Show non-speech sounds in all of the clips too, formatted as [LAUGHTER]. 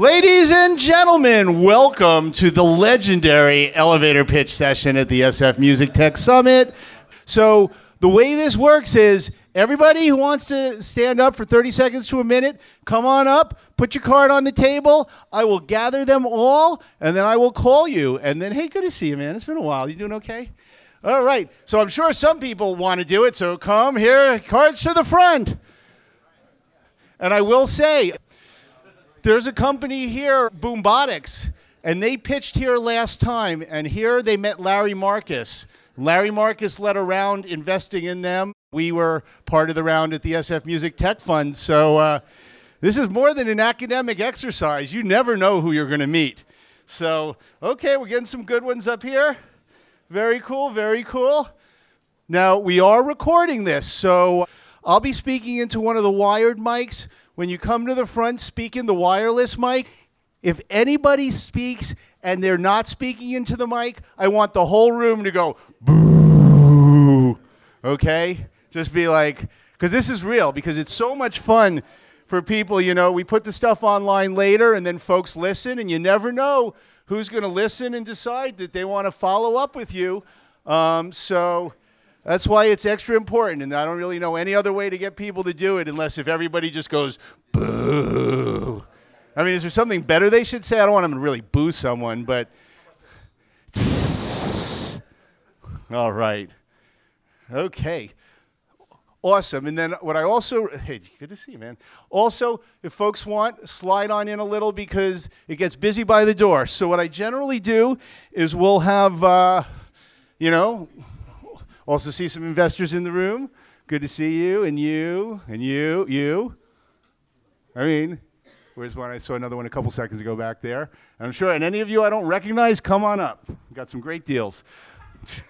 Ladies and gentlemen, welcome to the legendary elevator pitch session at the SF Music Tech Summit. So, the way this works is everybody who wants to stand up for 30 seconds to a minute, come on up, put your card on the table. I will gather them all, and then I will call you. And then, hey, good to see you, man. It's been a while. You doing okay? All right. So, I'm sure some people want to do it. So, come here, cards to the front. And I will say, there's a company here, Boombotics, and they pitched here last time, and here they met Larry Marcus. Larry Marcus led a round investing in them. We were part of the round at the SF Music Tech Fund, so uh, this is more than an academic exercise. You never know who you're going to meet. So, okay, we're getting some good ones up here. Very cool, very cool. Now, we are recording this, so I'll be speaking into one of the wired mics. When you come to the front, speaking the wireless mic. If anybody speaks and they're not speaking into the mic, I want the whole room to go boo. Okay? Just be like, because this is real, because it's so much fun for people. You know, we put the stuff online later and then folks listen, and you never know who's going to listen and decide that they want to follow up with you. Um, so that's why it's extra important, and I don't really know any other way to get people to do it unless if everybody just goes boo. I mean, is there something better they should say? I don't want them to really boo someone, but [LAUGHS] all right, okay, awesome. And then what I also hey, good to see you, man. Also, if folks want, slide on in a little because it gets busy by the door. So what I generally do is we'll have, uh, you know also see some investors in the room. Good to see you and you and you, you. I mean, where's one? I saw another one a couple seconds ago back there. And I'm sure, and any of you I don't recognize, come on up. Got some great deals. [LAUGHS]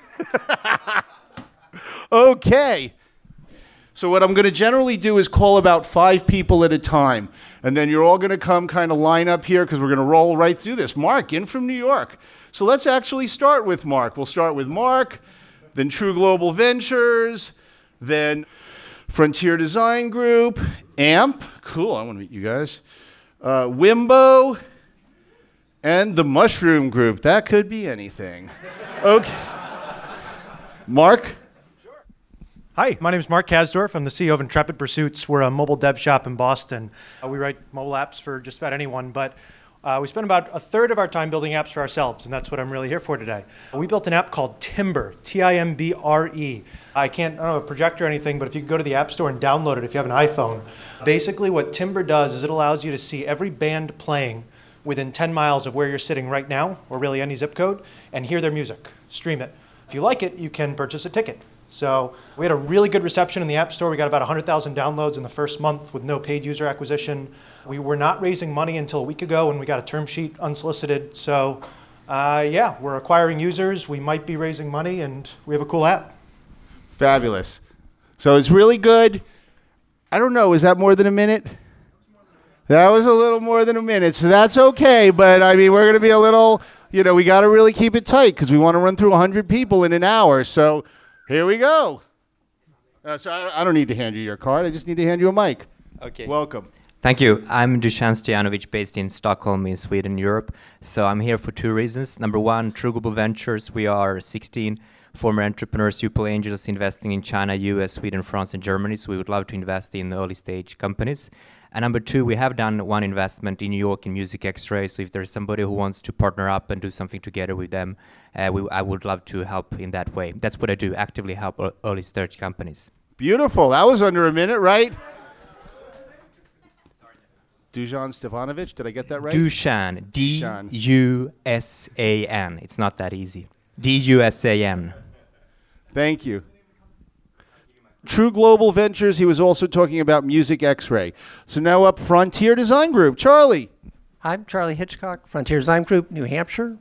okay. So what I'm going to generally do is call about five people at a time, and then you're all going to come kind of line up here because we're going to roll right through this. Mark, in from New York. So let's actually start with Mark. We'll start with Mark then True Global Ventures, then Frontier Design Group, AMP, cool, I want to meet you guys, uh, Wimbo, and the Mushroom Group. That could be anything. Okay. Mark? Hi, my name is Mark Kasdorf. I'm the CEO of Intrepid Pursuits. We're a mobile dev shop in Boston. Uh, we write mobile apps for just about anyone, but uh, we spend about a third of our time building apps for ourselves, and that's what I'm really here for today. We built an app called Timbre, T I M B R E. I can't, I don't have a projector or anything, but if you go to the App Store and download it if you have an iPhone, basically what Timbre does is it allows you to see every band playing within 10 miles of where you're sitting right now, or really any zip code, and hear their music, stream it. If you like it, you can purchase a ticket. So we had a really good reception in the App Store. We got about 100,000 downloads in the first month with no paid user acquisition. We were not raising money until a week ago, and we got a term sheet unsolicited. So, uh, yeah, we're acquiring users. We might be raising money, and we have a cool app. Fabulous. So it's really good. I don't know. Is that more than a minute? That was a little more than a minute, so that's okay. But I mean, we're going to be a little, you know, we got to really keep it tight because we want to run through 100 people in an hour. So here we go. Uh, so I, I, don't need to hand you your card. I just need to hand you a mic. Okay. Welcome. Thank you. I'm Dusan Stojanovic, based in Stockholm, in Sweden, Europe. So I'm here for two reasons. Number one, True Global Ventures. We are 16 former entrepreneurs, super angels investing in China, US, Sweden, France, and Germany. So we would love to invest in early stage companies. And number two, we have done one investment in New York in Music X-Ray. So if there's somebody who wants to partner up and do something together with them, uh, we, I would love to help in that way. That's what I do, actively help early stage companies. Beautiful. That was under a minute, right? Dusan Stefanovic, did I get that right? Dusan, D U S A N. It's not that easy. D U S A N. Thank you. True Global Ventures, he was also talking about Music X Ray. So now up Frontier Design Group. Charlie. I'm Charlie Hitchcock, Frontier Design Group, New Hampshire.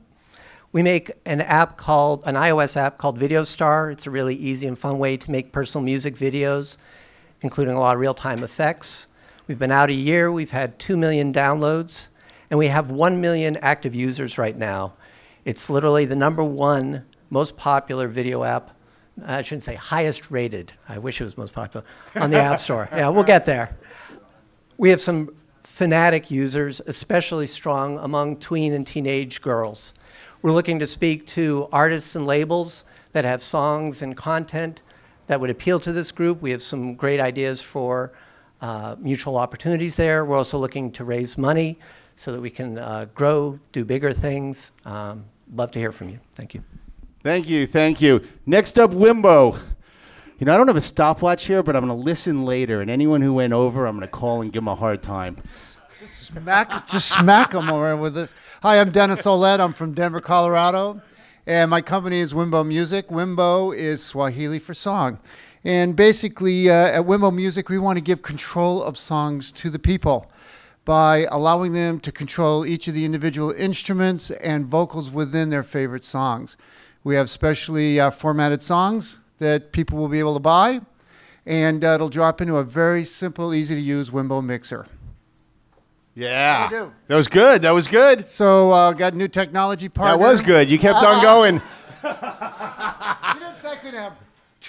We make an app called, an iOS app called Video Star. It's a really easy and fun way to make personal music videos, including a lot of real time effects. We've been out a year, we've had 2 million downloads, and we have 1 million active users right now. It's literally the number one most popular video app I shouldn't say highest rated. I wish it was most popular on the App Store. [LAUGHS] Yeah, we'll get there. We have some Fanatic users, especially strong among tween and teenage girls. We're looking to speak to artists and labels that have songs and content that would appeal to this group. We have some great ideas for uh, mutual opportunities there. We're also looking to raise money so that we can uh, grow, do bigger things. Um, love to hear from you. Thank you. Thank you, thank you. Next up, Wimbo. You know, I don't have a stopwatch here, but I'm going to listen later, and anyone who went over, I'm going to call and give them a hard time. Smack, just smack them over with this. Hi, I'm Dennis Oled. I'm from Denver, Colorado, and my company is Wimbo Music. Wimbo is Swahili for song. And basically, uh, at Wimbo Music, we want to give control of songs to the people by allowing them to control each of the individual instruments and vocals within their favorite songs. We have specially uh, formatted songs that people will be able to buy, and uh, it'll drop into a very simple, easy to use Wimbo mixer. Yeah. How you do? That was good. That was good. So, uh, got new technology partner. That was good. You kept on going. [LAUGHS] You didn't say I could have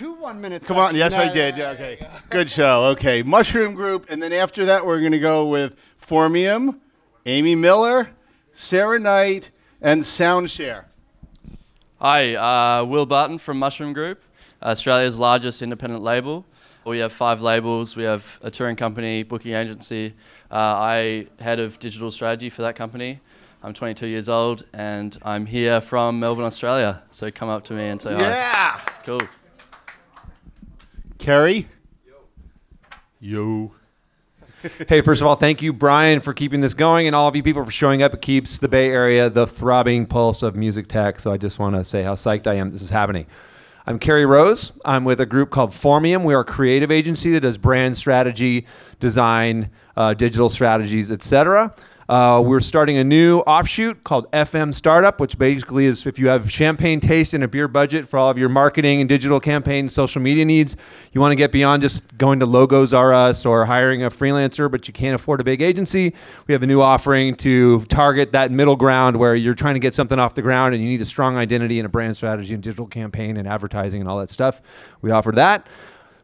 two one minutes. Come on. Yes, I did. Yeah, okay. Good show. Okay. Mushroom Group. And then after that, we're going to go with Formium, Amy Miller, Sarah Knight, and Soundshare. Hi, uh, Will Barton from Mushroom Group, Australia's largest independent label. We have five labels. We have a touring company, booking agency. Uh, I head of digital strategy for that company. I'm 22 years old and I'm here from Melbourne, Australia. So come up to me and say hi. Yeah. Cool. Kerry? Yo. Hey, first of all, thank you, Brian, for keeping this going, and all of you people for showing up. It keeps the Bay Area the throbbing pulse of music tech. So I just want to say how psyched I am this is happening. I'm Kerry Rose. I'm with a group called Formium. We are a creative agency that does brand strategy, design, uh, digital strategies, etc. Uh, we're starting a new offshoot called FM Startup, which basically is if you have champagne taste and a beer budget for all of your marketing and digital campaign, social media needs, you want to get beyond just going to Logos R Us or hiring a freelancer, but you can't afford a big agency. We have a new offering to target that middle ground where you're trying to get something off the ground and you need a strong identity and a brand strategy and digital campaign and advertising and all that stuff. We offer that.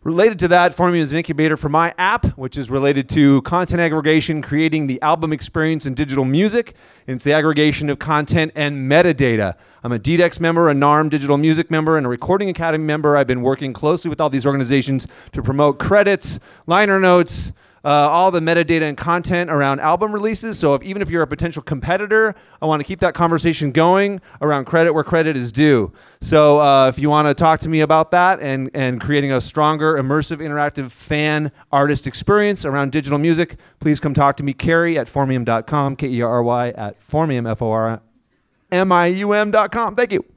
Related to that, Formium is an incubator for my app, which is related to content aggregation, creating the album experience in digital music. And it's the aggregation of content and metadata. I'm a DDEX member, a NARM Digital Music member, and a Recording Academy member. I've been working closely with all these organizations to promote credits, liner notes, uh, all the metadata and content around album releases. So if, even if you're a potential competitor, I want to keep that conversation going around credit where credit is due. So uh, if you want to talk to me about that and, and creating a stronger, immersive, interactive fan artist experience around digital music, please come talk to me, Kerry at formium.com, K-E-R-Y at formium, F-O-R-M-I-U-M.com. Thank you.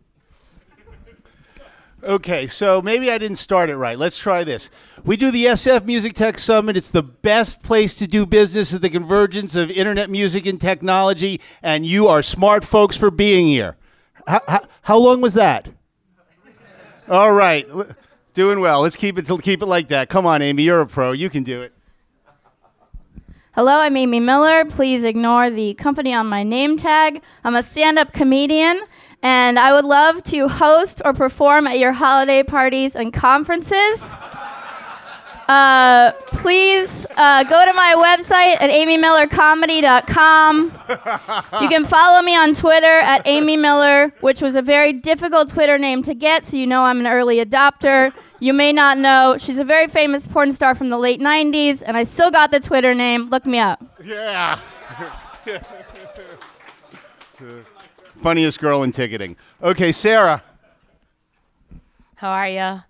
Okay, so maybe I didn't start it right. Let's try this. We do the SF Music Tech Summit. It's the best place to do business at the convergence of internet music and technology, and you are smart folks for being here. How, how, how long was that? All right, doing well. Let's keep it keep it like that. Come on, Amy, you're a pro. You can do it. Hello, I'm Amy Miller. Please ignore the company on my name tag. I'm a stand up comedian, and I would love to host or perform at your holiday parties and conferences. Uh, please uh, go to my website at amymillercomedy.com. You can follow me on Twitter at Amy Miller, which was a very difficult Twitter name to get, so you know I'm an early adopter. You may not know, she's a very famous porn star from the late 90s, and I still got the Twitter name. Look me up. Yeah. [LAUGHS] Funniest girl in ticketing. Okay, Sarah. How are you?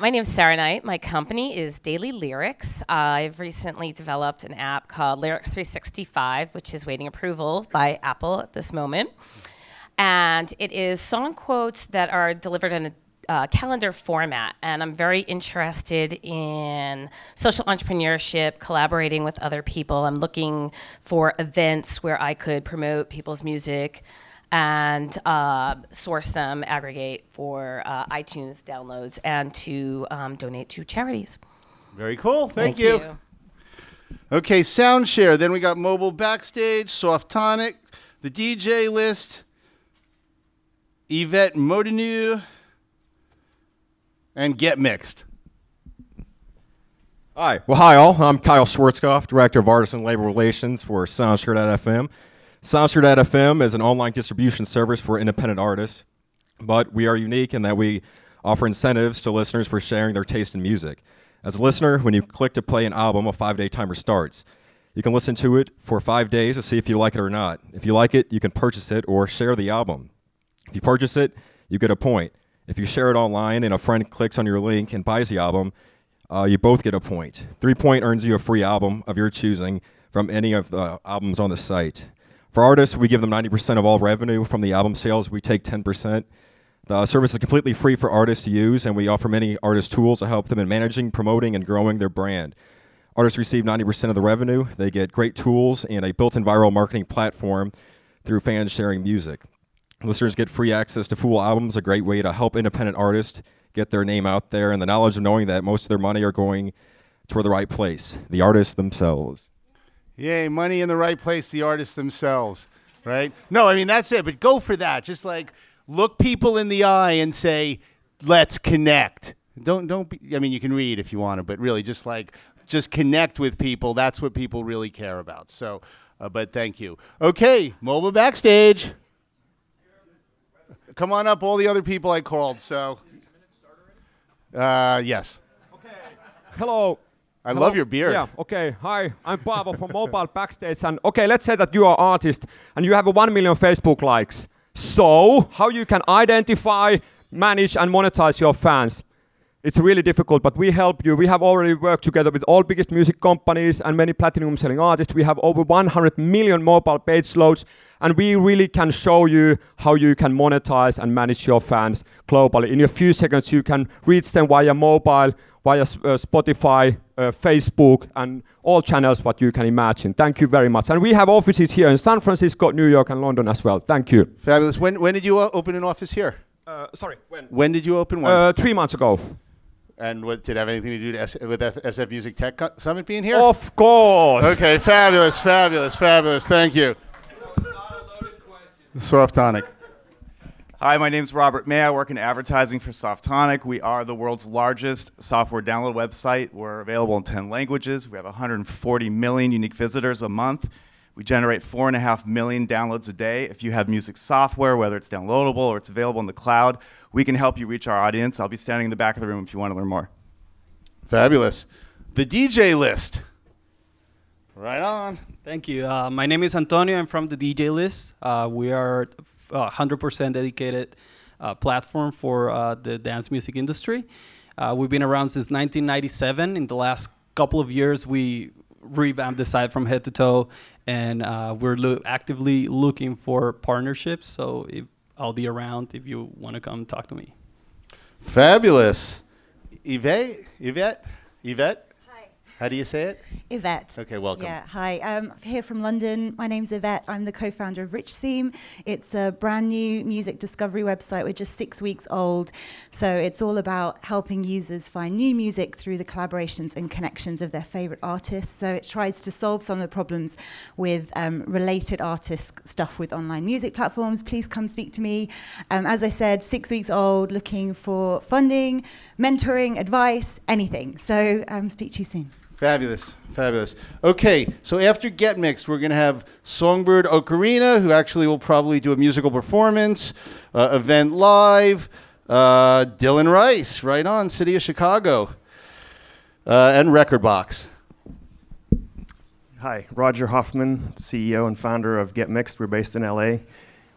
My name is Sarah Knight. My company is Daily Lyrics. Uh, I've recently developed an app called Lyrics 365, which is waiting approval by Apple at this moment. And it is song quotes that are delivered in a uh, calendar format. And I'm very interested in social entrepreneurship, collaborating with other people. I'm looking for events where I could promote people's music and uh, source them, aggregate for uh, iTunes downloads, and to um, donate to charities. Very cool. Thank, you. Okay, Soundshare. Then we got mobile backstage, Softonic, the DJ list, Yvette Modenu, and Get Mixed. Hi. Well, hi, all. I'm Kyle Schwarzkopf, Director of Artist and Labor Relations for SoundShare.fm. SoundShare.fm is an online distribution service for independent artists, but we are unique in that we offer incentives to listeners for sharing their taste in music. As a listener, when you click to play an album, a five day timer starts. You can listen to it for five days to see if you like it or not. If you like it, you can purchase it or share the album. If you purchase it, you get a point. If you share it online and a friend clicks on your link and buys the album, uh, you both get a point. Three point earns you a free album of your choosing from any of the albums on the site. For artists, we give them 90% of all revenue from the album sales. We take 10%. The uh, service is completely free for artists to use, and we offer many artist tools to help them in managing, promoting, and growing their brand. Artists receive 90% of the revenue. They get great tools and a built in viral marketing platform through fans sharing music. Listeners get free access to full albums, a great way to help independent artists get their name out there, and the knowledge of knowing that most of their money are going toward the right place, the artists themselves. Yay, money in the right place, the artists themselves, right? No, I mean, that's it, but go for that. Just like look people in the eye and say, let's connect. Don't, don't be, I mean, you can read if you want to, but really just like, just connect with people. That's what people really care about. So, uh, but thank you. Okay, mobile backstage. Come on up, all the other people I called. So, uh, yes. Okay. Hello. I Hello. love your beard. Yeah, okay. Hi, I'm Paavo from Mobile Backstage. And okay, let's say that you are artist and you have a 1 million Facebook likes. So, how you can identify, manage, and monetize your fans? It's really difficult, but we help you. We have already worked together with all biggest music companies and many platinum selling artists. We have over 100 million mobile page loads, and we really can show you how you can monetize and manage your fans globally. In a few seconds, you can reach them via mobile, via uh, Spotify, uh, Facebook, and all channels what you can imagine. Thank you very much. And we have offices here in San Francisco, New York, and London as well. Thank you. Fabulous. When, when did you uh, open an office here? Uh, sorry, when? When did you open one? Uh, three months ago. And what did it have anything to do to S- with F- SF Music Tech Summit being here? Of course. Okay, fabulous, fabulous, fabulous. Thank you. Softonic. Hi, my name is Robert May. I work in advertising for Softonic. We are the world's largest software download website. We're available in 10 languages. We have 140 million unique visitors a month. We generate four and a half million downloads a day. If you have music software, whether it's downloadable or it's available in the cloud, we can help you reach our audience. I'll be standing in the back of the room if you want to learn more. Fabulous. The DJ list. Right on. Thank you. Uh, my name is Antonio. I'm from the DJ List. Uh, we are a 100% dedicated uh, platform for uh, the dance music industry. Uh, we've been around since 1997. In the last couple of years, we revamped the site from head to toe, and uh, we're lo- actively looking for partnerships. So if I'll be around if you want to come talk to me. Fabulous. Yvette? Yvette? Yvette? How do you say it? Yvette. Okay, welcome. Yeah, hi. Um, I'm here from London. My name's Yvette. I'm the co founder of Rich Seam. It's a brand new music discovery website. We're just six weeks old. So it's all about helping users find new music through the collaborations and connections of their favorite artists. So it tries to solve some of the problems with um, related artist stuff with online music platforms. Please come speak to me. Um, as I said, six weeks old, looking for funding, mentoring, advice, anything. So um, speak to you soon. Fabulous, fabulous. Okay, so after Get Mixed, we're going to have Songbird Ocarina, who actually will probably do a musical performance, uh, event live, uh, Dylan Rice, right on, City of Chicago, uh, and Record Box. Hi, Roger Hoffman, CEO and founder of Get Mixed. We're based in LA.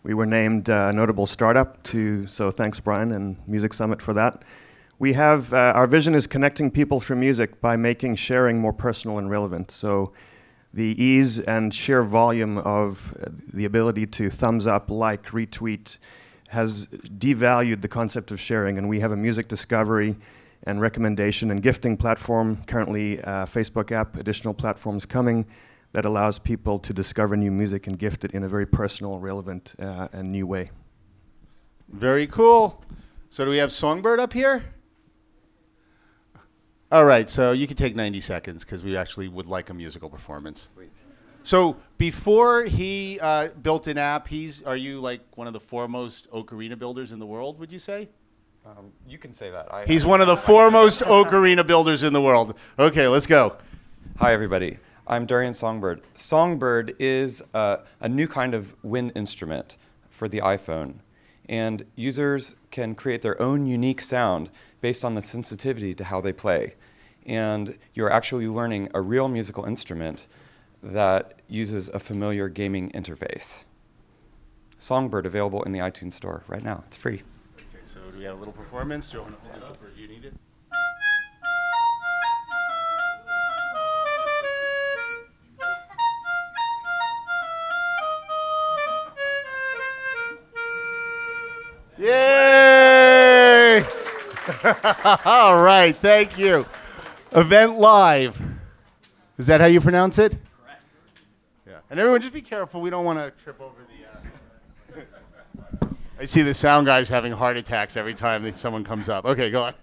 We were named uh, notable startup to, so thanks Brian and Music Summit for that. We have, uh, our vision is connecting people through music by making sharing more personal and relevant. So the ease and sheer volume of uh, the ability to thumbs up, like, retweet has devalued the concept of sharing. And we have a music discovery and recommendation and gifting platform, currently uh, Facebook app, additional platforms coming that allows people to discover new music and gift it in a very personal, relevant, uh, and new way. Very cool. So do we have Songbird up here? All right, so you can take 90 seconds because we actually would like a musical performance. Sweet. So before he uh, built an app, he's are you like one of the foremost ocarina builders in the world? Would you say? Um, you can say that. I, He's I- one of the foremost ocarina builders in the world. Okay, let's go. Hi, everybody. I'm Darian Songbird. Songbird is uh, a new kind of wind instrument for the iPhone, and users can create their own unique sound based on the sensitivity to how they play. And you're actually learning a real musical instrument that uses a familiar gaming interface. Songbird available in the iTunes Store right now. It's free. Okay, so do we have a little performance? Do you want to hold it up or do you need it? Yay! [LAUGHS] All right, thank you. Event Live. Is that how you pronounce it? Correct. Yeah. And everyone, just be careful. We don't want to trip over the. Uh... [LAUGHS] I see the sound guys having heart attacks every time that someone comes up. Okay, go on.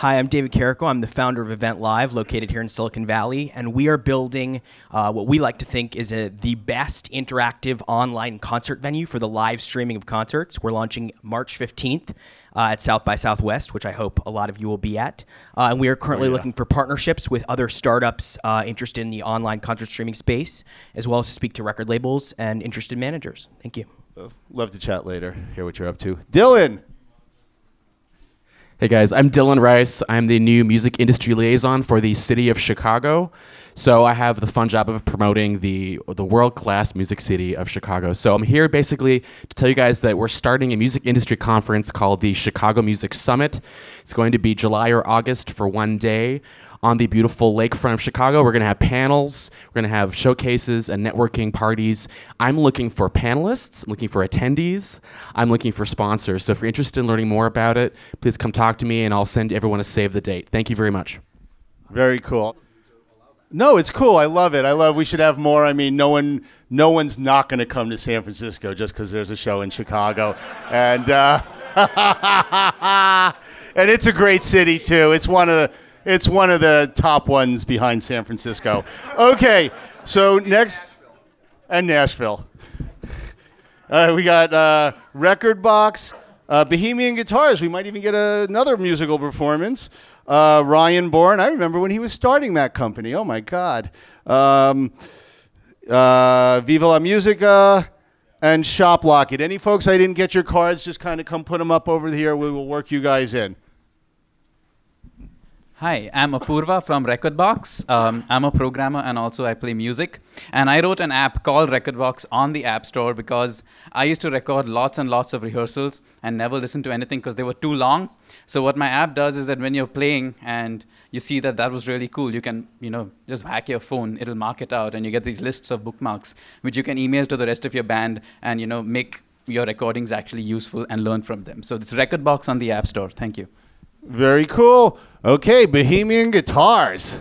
Hi, I'm David Carrico. I'm the founder of Event Live, located here in Silicon Valley, and we are building uh, what we like to think is a, the best interactive online concert venue for the live streaming of concerts. We're launching March 15th uh, at South by Southwest, which I hope a lot of you will be at. Uh, and we are currently Oh, yeah. looking for partnerships with other startups uh, interested in the online concert streaming space, as well as to speak to record labels and interested managers. Thank you. Love to chat later, hear what you're up to. Dylan! Hey guys, I'm Dylan Rice. I'm the new music industry liaison for the city of Chicago. So I have the fun job of promoting the the world-class music city of Chicago. So I'm here basically to tell you guys that we're starting a music industry conference called the Chicago Music Summit. It's going to be July or August for one day on the beautiful lakefront of Chicago. We're going to have panels, we're going to have showcases and networking parties. I'm looking for panelists, I'm looking for attendees, I'm looking for sponsors. So if you're interested in learning more about it, please come talk to me and I'll send everyone a save the date. Thank you very much. Very cool. No, it's cool. I love it. I love. We should have more. I mean, no one, no one's not going to come to San Francisco just because there's a show in Chicago, and uh, [LAUGHS] and it's a great city too. It's one of the, it's one of the top ones behind San Francisco. Okay, so next, and Nashville. Uh, we got uh, Record Box, uh, Bohemian Guitars. We might even get another musical performance. Uh, Ryan Bourne. I remember when he was starting that company. Oh my God. Um, uh, Viva la Musica and Shop Locket. Any folks I didn't get your cards, just kind of come put them up over here. We will work you guys in. Hi, I'm Apurva from Recordbox. Um, I'm a programmer and also I play music. And I wrote an app called Recordbox on the App Store because I used to record lots and lots of rehearsals and never listen to anything because they were too long. So what my app does is that when you're playing and you see that that was really cool, you can, you know, just hack your phone. It'll mark it out, and you get these lists of bookmarks, which you can email to the rest of your band and, you know, make your recordings actually useful and learn from them. So it's Recordbox on the App Store. Thank you. Very cool. Okay, Bohemian Guitars.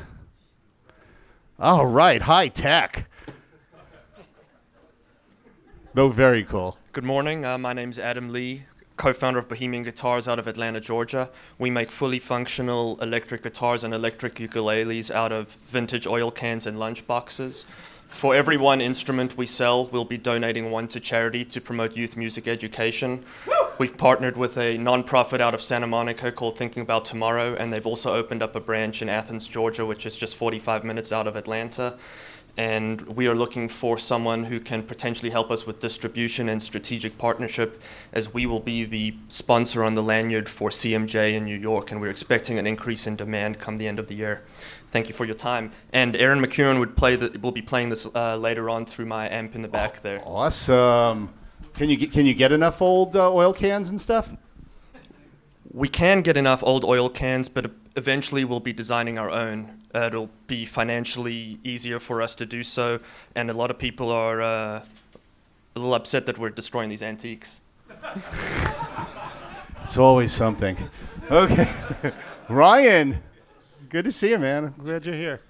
All right, high tech. Though very cool. Good morning. Uh, my name's Adam Lee, co-founder of Bohemian Guitars out of Atlanta, Georgia. We make fully functional electric guitars and electric ukuleles out of vintage oil cans and lunch boxes. For every one instrument we sell, we'll be donating one to charity to promote youth music education. We've partnered with a nonprofit out of Santa Monica called Thinking About Tomorrow, and they've also opened up a branch in Athens, Georgia, which is just 45 minutes out of Atlanta. And we are looking for someone who can potentially help us with distribution and strategic partnership, as we will be the sponsor on the lanyard for CMJ in New York, and we're expecting an increase in demand come the end of the year. Thank you for your time. And Aaron McEwen would play the, will be playing this uh, later on through my amp in the back there. Awesome. Can you get, can you get enough old uh, oil cans and stuff? We can get enough old oil cans, but eventually we'll be designing our own. Uh, it'll be financially easier for us to do so, and a lot of people are uh, a little upset that we're destroying these antiques. [LAUGHS] It's always something. Okay. [LAUGHS] Ryan, good to see you, man. I'm glad you're here.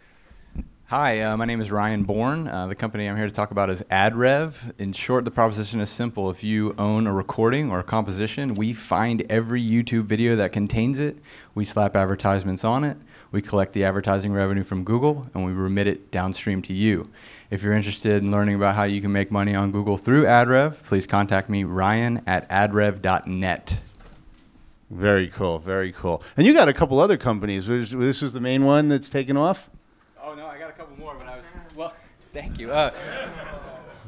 Hi, uh, my name is Ryan Bourne. Uh, the company I'm here to talk about is AdRev. In short, the proposition is simple. If you own a recording or a composition, we find every YouTube video that contains it, we slap advertisements on it, we collect the advertising revenue from Google, and we remit it downstream to you. If you're interested in learning about how you can make money on Google through AdRev, please contact me, Ryan at adrev.net. Very cool. Very cool. And you got a couple other companies. Was- This was the main one that's taken off. Oh no, I got a couple more, but I was [LAUGHS] well. Thank you. Uh,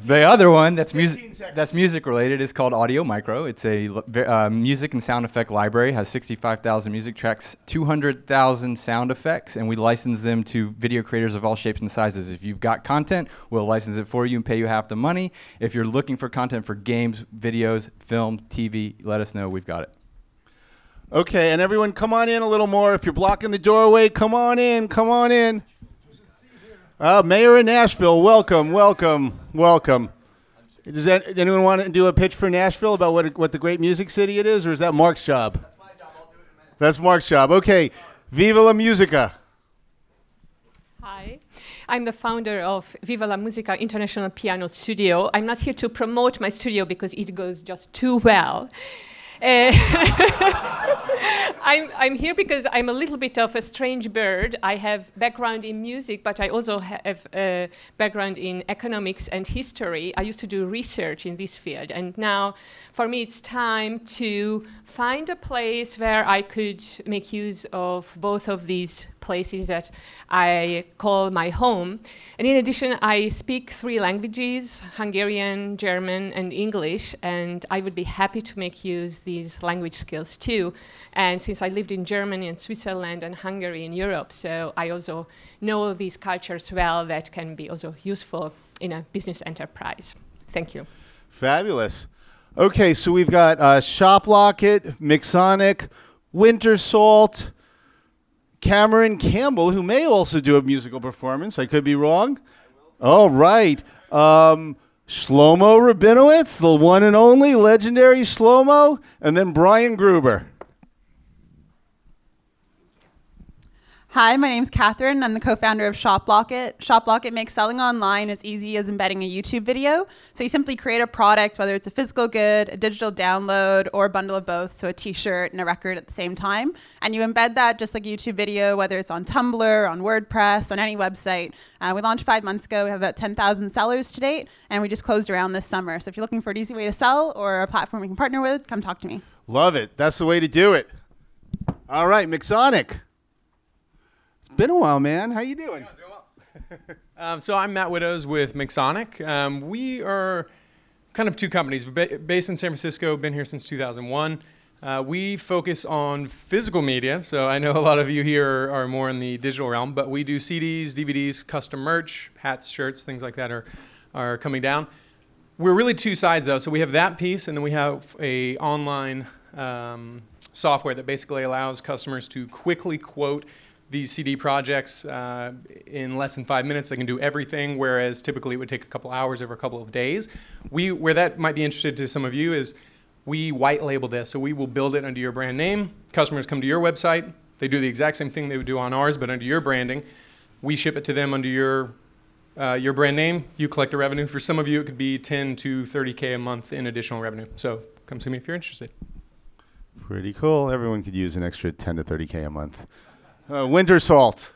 the other one that's music that's music related is called Audio Micro. It's a uh, music and sound effect library. Has 65,000 music tracks, 200,000 sound effects, and we license them to video creators of all shapes and sizes. If you've got content, we'll license it for you and pay you half the money. If you're looking for content for games, videos, film, TV, let us know. We've got it. Okay, and everyone, come on in a little more. If you're blocking the doorway, come on in. Come on in. Uh, Mayor of Nashville, welcome, welcome, welcome. Does that, anyone want to do a pitch for Nashville about what, what the great music city it is, or is that Mark's job? That's my job. I'll do it That's Mark's job. Okay, Viva la Musica. Hi, I'm the founder of Viva la Musica International Piano Studio. I'm not here to promote my studio because it goes just too well. Uh, [LAUGHS] I'm, I'm here because I'm a little bit of a strange bird. I have background in music, but I also have a background in economics and history. I used to do research in this field, and now for me it's time to find a place where I could make use of both of these places that I call my home. And in addition, I speak three languages Hungarian, German, and English, and I would be happy to make use these language skills too. And since I lived in Germany and Switzerland and Hungary in Europe, so I also know these cultures well that can be also useful in a business enterprise. Thank you. Fabulous. Okay, so we've got uh, Shop Locket, Mixonic, Winter Salt, Cameron Campbell, who may also do a musical performance. I could be wrong. All right. Um, Shlomo Rabinowitz, the one and only legendary Shlomo, and then Brian Gruber. Hi, my name's Catherine. I'm the co-founder of ShopLocket. ShopLocket makes selling online as easy as embedding a YouTube video. So you simply create a product, whether it's a physical good, a digital download, or a bundle of both, so a t-shirt and a record at the same time. And you embed that just like a YouTube video, whether it's on Tumblr, on WordPress, on any website. Uh, we launched five months ago. We have about 10,000 sellers to date, and we just closed around this summer. So if you're looking for an easy way to sell or a platform we can partner with, come talk to me. Love it. That's the way to do it. All right, Mixonic. Been a while, man. How you doing? Doing [LAUGHS] Um, so I'm Matt Widows with Mixonic. Um, we are kind of two companies. We're ba- based in San Francisco, been here since 2001. Uh, we focus on physical media, so I know a lot of you here are, are more in the digital realm, but we do CDs, DVDs, custom merch, hats, shirts, things like that are, are coming down. We're really two sides though. So we have that piece, and then we have a online um, software that basically allows customers to quickly quote these CD projects uh, in less than five minutes. They can do everything, whereas typically it would take a couple hours over a couple of days. We, where that might be interested to some of you is we white label this. So we will build it under your brand name. Customers come to your website. They do the exact same thing they would do on ours, but under your branding. We ship it to them under your uh, your brand name. You collect the revenue. For some of you, it could be 10 to 30k a month in additional revenue. So come see me if you're interested. Pretty cool. Everyone could use an extra 10 to 30k a month. Uh, winter salt.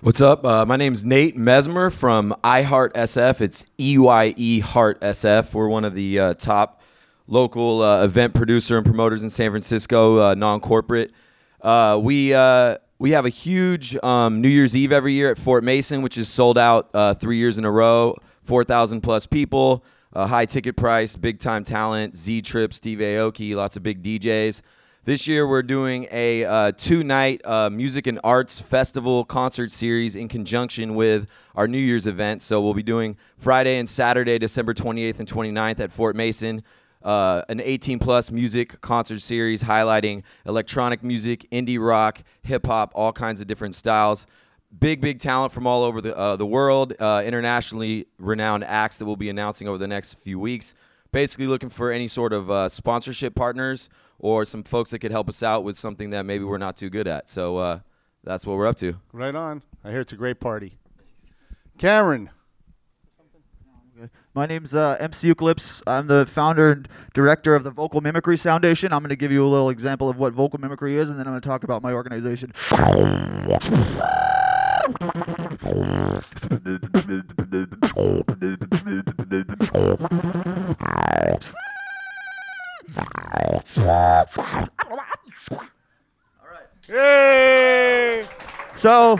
What's up? Uh, my name's Nate Mesmer from iHeartSF. It's EYE Heart SF. We're one of the uh, top local uh, event producer and promoters in San Francisco, uh, non-corporate. Uh, we uh, we have a huge um, New Year's Eve every year at Fort Mason, which is sold out three years in a row. Four thousand plus people, high ticket price, big time talent. Z Trip, Steve Aoki, lots of big DJs. This year, we're doing a uh, two night uh, music and arts festival concert series in conjunction with our New Year's event. So, we'll be doing Friday and Saturday, December 28th and 29th at Fort Mason. Uh, an 18 plus music concert series highlighting electronic music, indie rock, hip hop, all kinds of different styles. Big, big talent from all over the, uh, the world, uh, internationally renowned acts that we'll be announcing over the next few weeks. Basically, looking for any sort of uh, sponsorship partners or some folks that could help us out with something that maybe we're not too good at. So uh, that's what we're up to. Right on. I hear it's a great party. Cameron. My name's uh, MC Eucalypse. I'm the founder and director of the Vocal Mimicry Foundation. I'm going to give you a little example of what vocal mimicry is, and then I'm going to talk about my organization. Yay! So,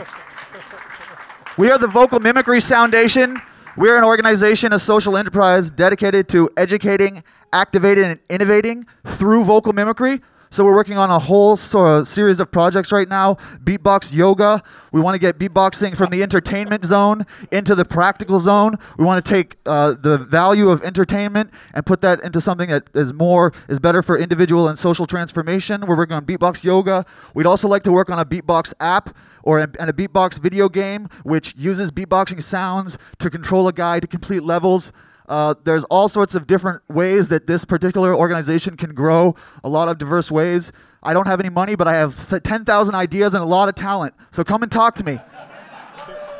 we are the Vocal Mimicry Foundation. We are an organization, a social enterprise dedicated to educating, activating, and innovating through vocal mimicry. So we're working on a whole so- series of projects right now. Beatbox yoga. We want to get beatboxing from the entertainment zone into the practical zone. We want to take uh, the value of entertainment and put that into something that is more is better for individual and social transformation. We're working on beatbox yoga. We'd also like to work on a beatbox app or a, and a beatbox video game which uses beatboxing sounds to control a guy to complete levels. Uh, there's all sorts of different ways that this particular organization can grow, a lot of diverse ways. I don't have any money, but I have th- 10,000 ideas and a lot of talent. So come and talk to me.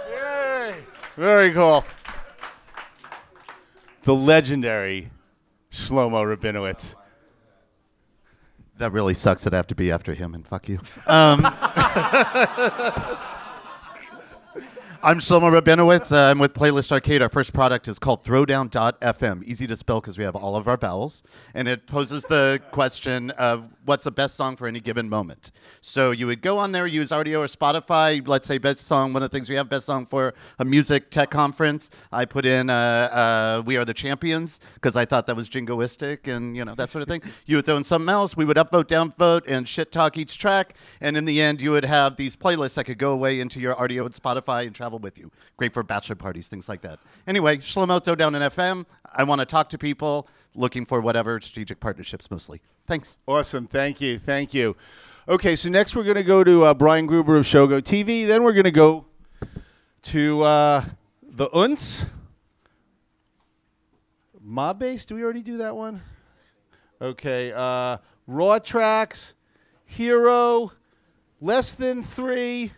Yay! Very cool. The legendary Shlomo Rabinowitz. That really sucks that I have to be after him, and fuck you. Um, [LAUGHS] I'm Shlomo Rabinowitz. Uh, I'm with Playlist Arcade. Our first product is called Throwdown.fm. Easy to spell because we have all of our vowels. And it poses the question of what's the best song for any given moment. So you would go on there, use Rdio or Spotify. Let's say best song, one of the things we have best song for a music tech conference. I put in uh, uh, We Are the Champions because I thought that was jingoistic and, you know, that sort of thing. You would throw in something else. We would upvote, downvote, and shit talk each track. And in the end, you would have these playlists that could go away into your Rdio and Spotify and travel with you. Great for bachelor parties, things like that. Anyway, Shlomo down in FM. I want to talk to people looking for whatever strategic partnerships mostly. Thanks. Awesome. Thank you. Thank you. Okay, so next we're going to go to uh, Brian Gruber of Shogo TV. Then we're going to go to uh, the Untz. Mob Base. Do we already do that one? Okay. Uh, Raw Tracks, Hero, Less Than Three.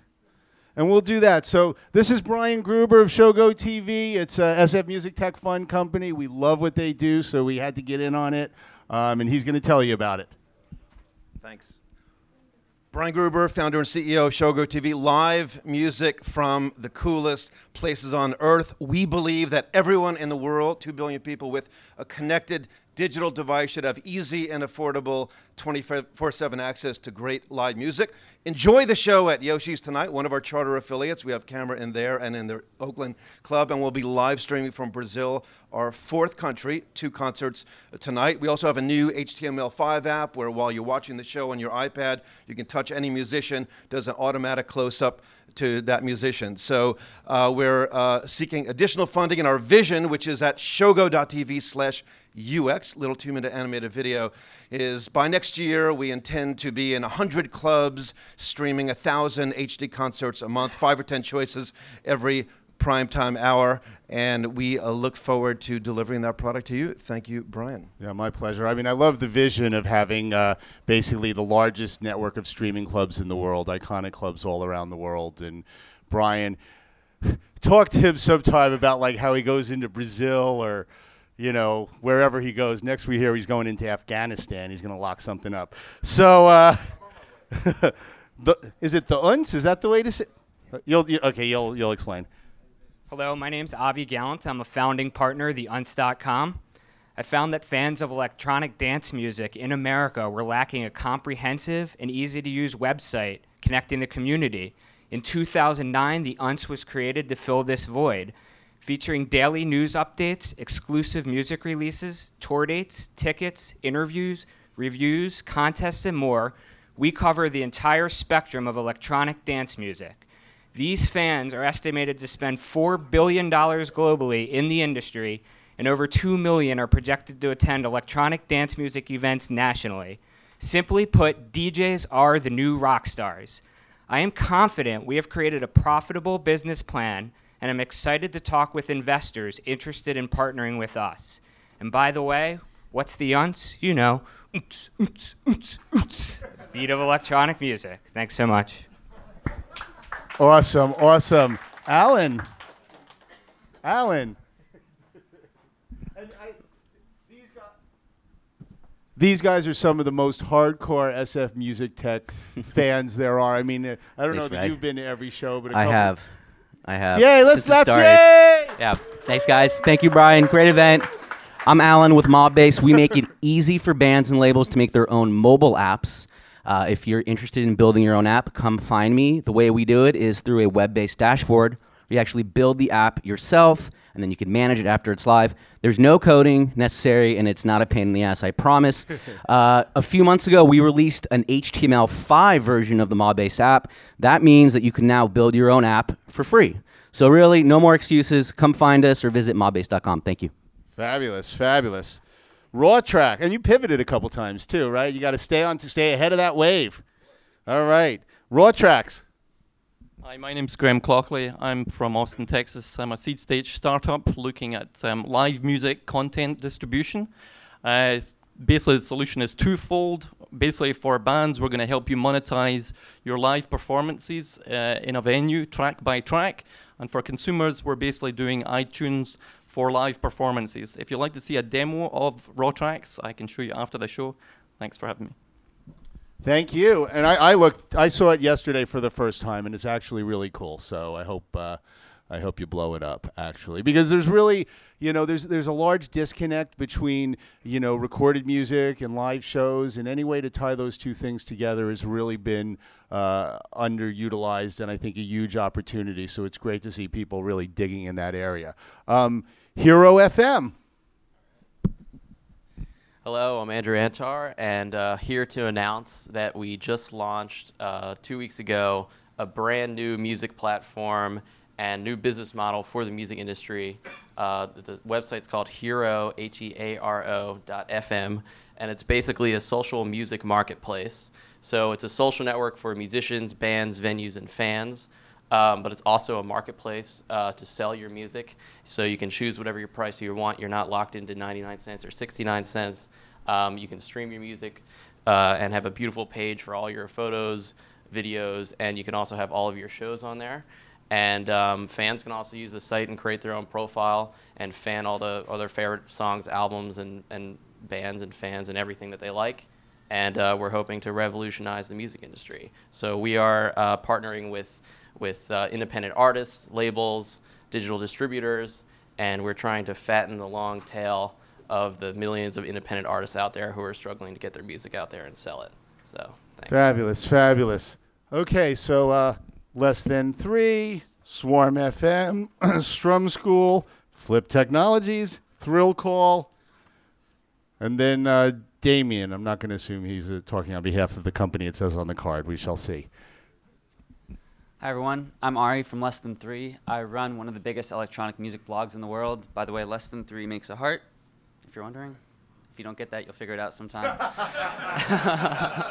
And we'll do that. So this is Brian Gruber of Shogo TV. It's a SF Music Tech Fund company. We love what they do, so we had to get in on it. Um, and he's going to tell you about it. Thanks. Brian Gruber, founder and CEO of Shogo TV, live music from the coolest places on earth. We believe that everyone in the world, 2 billion people with a connected digital device, should have easy and affordable 24 7 access to great live music. Enjoy the show at Yoshi's tonight, one of our charter affiliates. We have camera in there and in the Oakland Club, and we'll be live streaming from Brazil, our fourth country, two concerts tonight. We also have a new HTML5 app where while you're watching the show on your iPad, you can touch any musician, does an automatic close up to that musician. So uh, we're uh, seeking additional funding in our vision, which is at shogo.tv slash UX, little two-minute animated video, is by next year we intend to be in 100 clubs, streaming 1,000 HD concerts a month, five or 10 choices every primetime hour, and we uh, look forward to delivering that product to you. Thank you, Brian. Yeah, my pleasure. I mean, I love the vision of having uh, basically the largest network of streaming clubs in the world, iconic clubs all around the world. And Brian, [SIGHS] talk to him sometime about like how he goes into Brazil or you know wherever he goes. Next we hear he's going into Afghanistan. He's going to lock something up. So, uh, [LAUGHS] the, is it the UNS? Is that the way to say? You'll you, okay. You'll you'll explain. Hello, my name's Avi Gallant. I'm a founding partner of the Untz.com. I found that fans of electronic dance music in America were lacking a comprehensive and easy to use website connecting the community. In 2009, the Untz was created to fill this void, featuring daily news updates, exclusive music releases, tour dates, tickets, interviews, reviews, contests, and more. We cover the entire spectrum of electronic dance music. These fans are estimated to spend $4 billion globally in the industry, and over 2 million are projected to attend electronic dance music events nationally. Simply put, DJs are the new rock stars. I am confident we have created a profitable business plan, and I'm excited to talk with investors interested in partnering with us. And by the way, what's the untz? You know, oots, oots, oots, oots. beat of electronic music. Thanks so much. Awesome, awesome. Alan. Alan. These guys are some of the most hardcore SF music tech [LAUGHS] fans there are. I mean, I don't Thanks, know that Brad. you've been to every show, but I have. I have. Yay, let's started. yay! Yeah. Thanks, guys. Thank you, Brian. Great event. I'm Alan with Mobbase. We make it [LAUGHS] easy for bands and labels to make their own mobile apps. Uh, if you're interested in building your own app, come find me. The way we do it is through a web based dashboard. You actually build the app yourself, and then you can manage it after it's live. There's no coding necessary, and it's not a pain in the ass, I promise. [LAUGHS] uh, a few months ago, we released an HTML5 version of the Mobbase app. That means that you can now build your own app for free. So, really, no more excuses. Come find us or visit mobbase.com. Thank you. Fabulous, fabulous. Raw track, and you pivoted a couple times too, right? You got to stay on to stay ahead of that wave. All right, raw tracks. Hi, my name's Graham Clockley. I'm from Austin, Texas. I'm a seed stage startup looking at um, live music content distribution. Uh, basically, the solution is twofold. Basically, for bands, we're going to help you monetize your live performances uh, in a venue, track by track. And for consumers, we're basically doing iTunes for live performances. If you'd like to see a demo of raw tracks, I can show you after the show. Thanks for having me. Thank you. And I, I looked, I saw it yesterday for the first time, and it's actually really cool. So I hope, uh, I hope you blow it up actually, because there's really, you know, there's there's a large disconnect between you know recorded music and live shows, and any way to tie those two things together has really been uh, underutilized, and I think a huge opportunity. So it's great to see people really digging in that area. Um, Hearo FM. Hello, I'm Andrew Antar, and uh, here to announce that we just launched uh, two weeks ago a brand new music platform and new business model for the music industry. Uh, the website's called Hearo, H-E-A-R-O dot FM, and it's basically a social music marketplace. So it's a social network for musicians, bands, venues, and fans. Um, but it's also a marketplace uh, to sell your music. So you can choose whatever your price you want. You're not locked into 99 cents or 69 cents. Um, you can stream your music uh, and have a beautiful page for all your photos, videos, and you can also have all of your shows on there. And um, fans can also use the site and create their own profile and fan all the all their favorite songs, albums, and, and bands and fans and everything that they like. And uh, we're hoping to revolutionize the music industry. So we are uh, partnering with with uh, independent artists, labels, digital distributors, and we're trying to fatten the long tail of the millions of independent artists out there who are struggling to get their music out there and sell it. So, thanks. Fabulous, fabulous. Okay, so uh, less than three, Swarm FM, [CLEARS THROAT] Strum School, Flip Technologies, ThrillCall, and then uh, Damien. I'm not going to assume he's uh, talking on behalf of the company. It says on the card. We shall see. Hi everyone, I'm Ari from Less Than Three. I run one of the biggest electronic music blogs in the world. By the way, Less Than Three makes a heart, if you're wondering. If you don't get that, you'll figure it out sometime. [LAUGHS]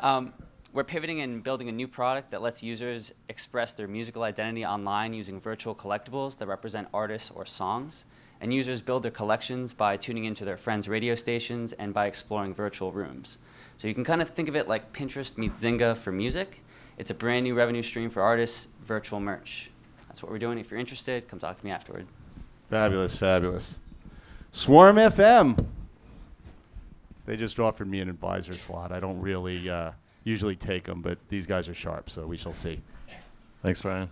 um, we're pivoting and building a new product that lets users express their musical identity online using virtual collectibles that represent artists or songs. And users build their collections by tuning into their friends' radio stations and by exploring virtual rooms. So you can kind of think of it like Pinterest meets Zynga for music. It's a brand new revenue stream for artists, virtual merch. That's what we're doing. If you're interested, come talk to me afterward. Fabulous, fabulous. Swarm FM. They just offered me an advisor slot. I don't really uh, usually take them, but these guys are sharp, so we shall see. Thanks, Brian.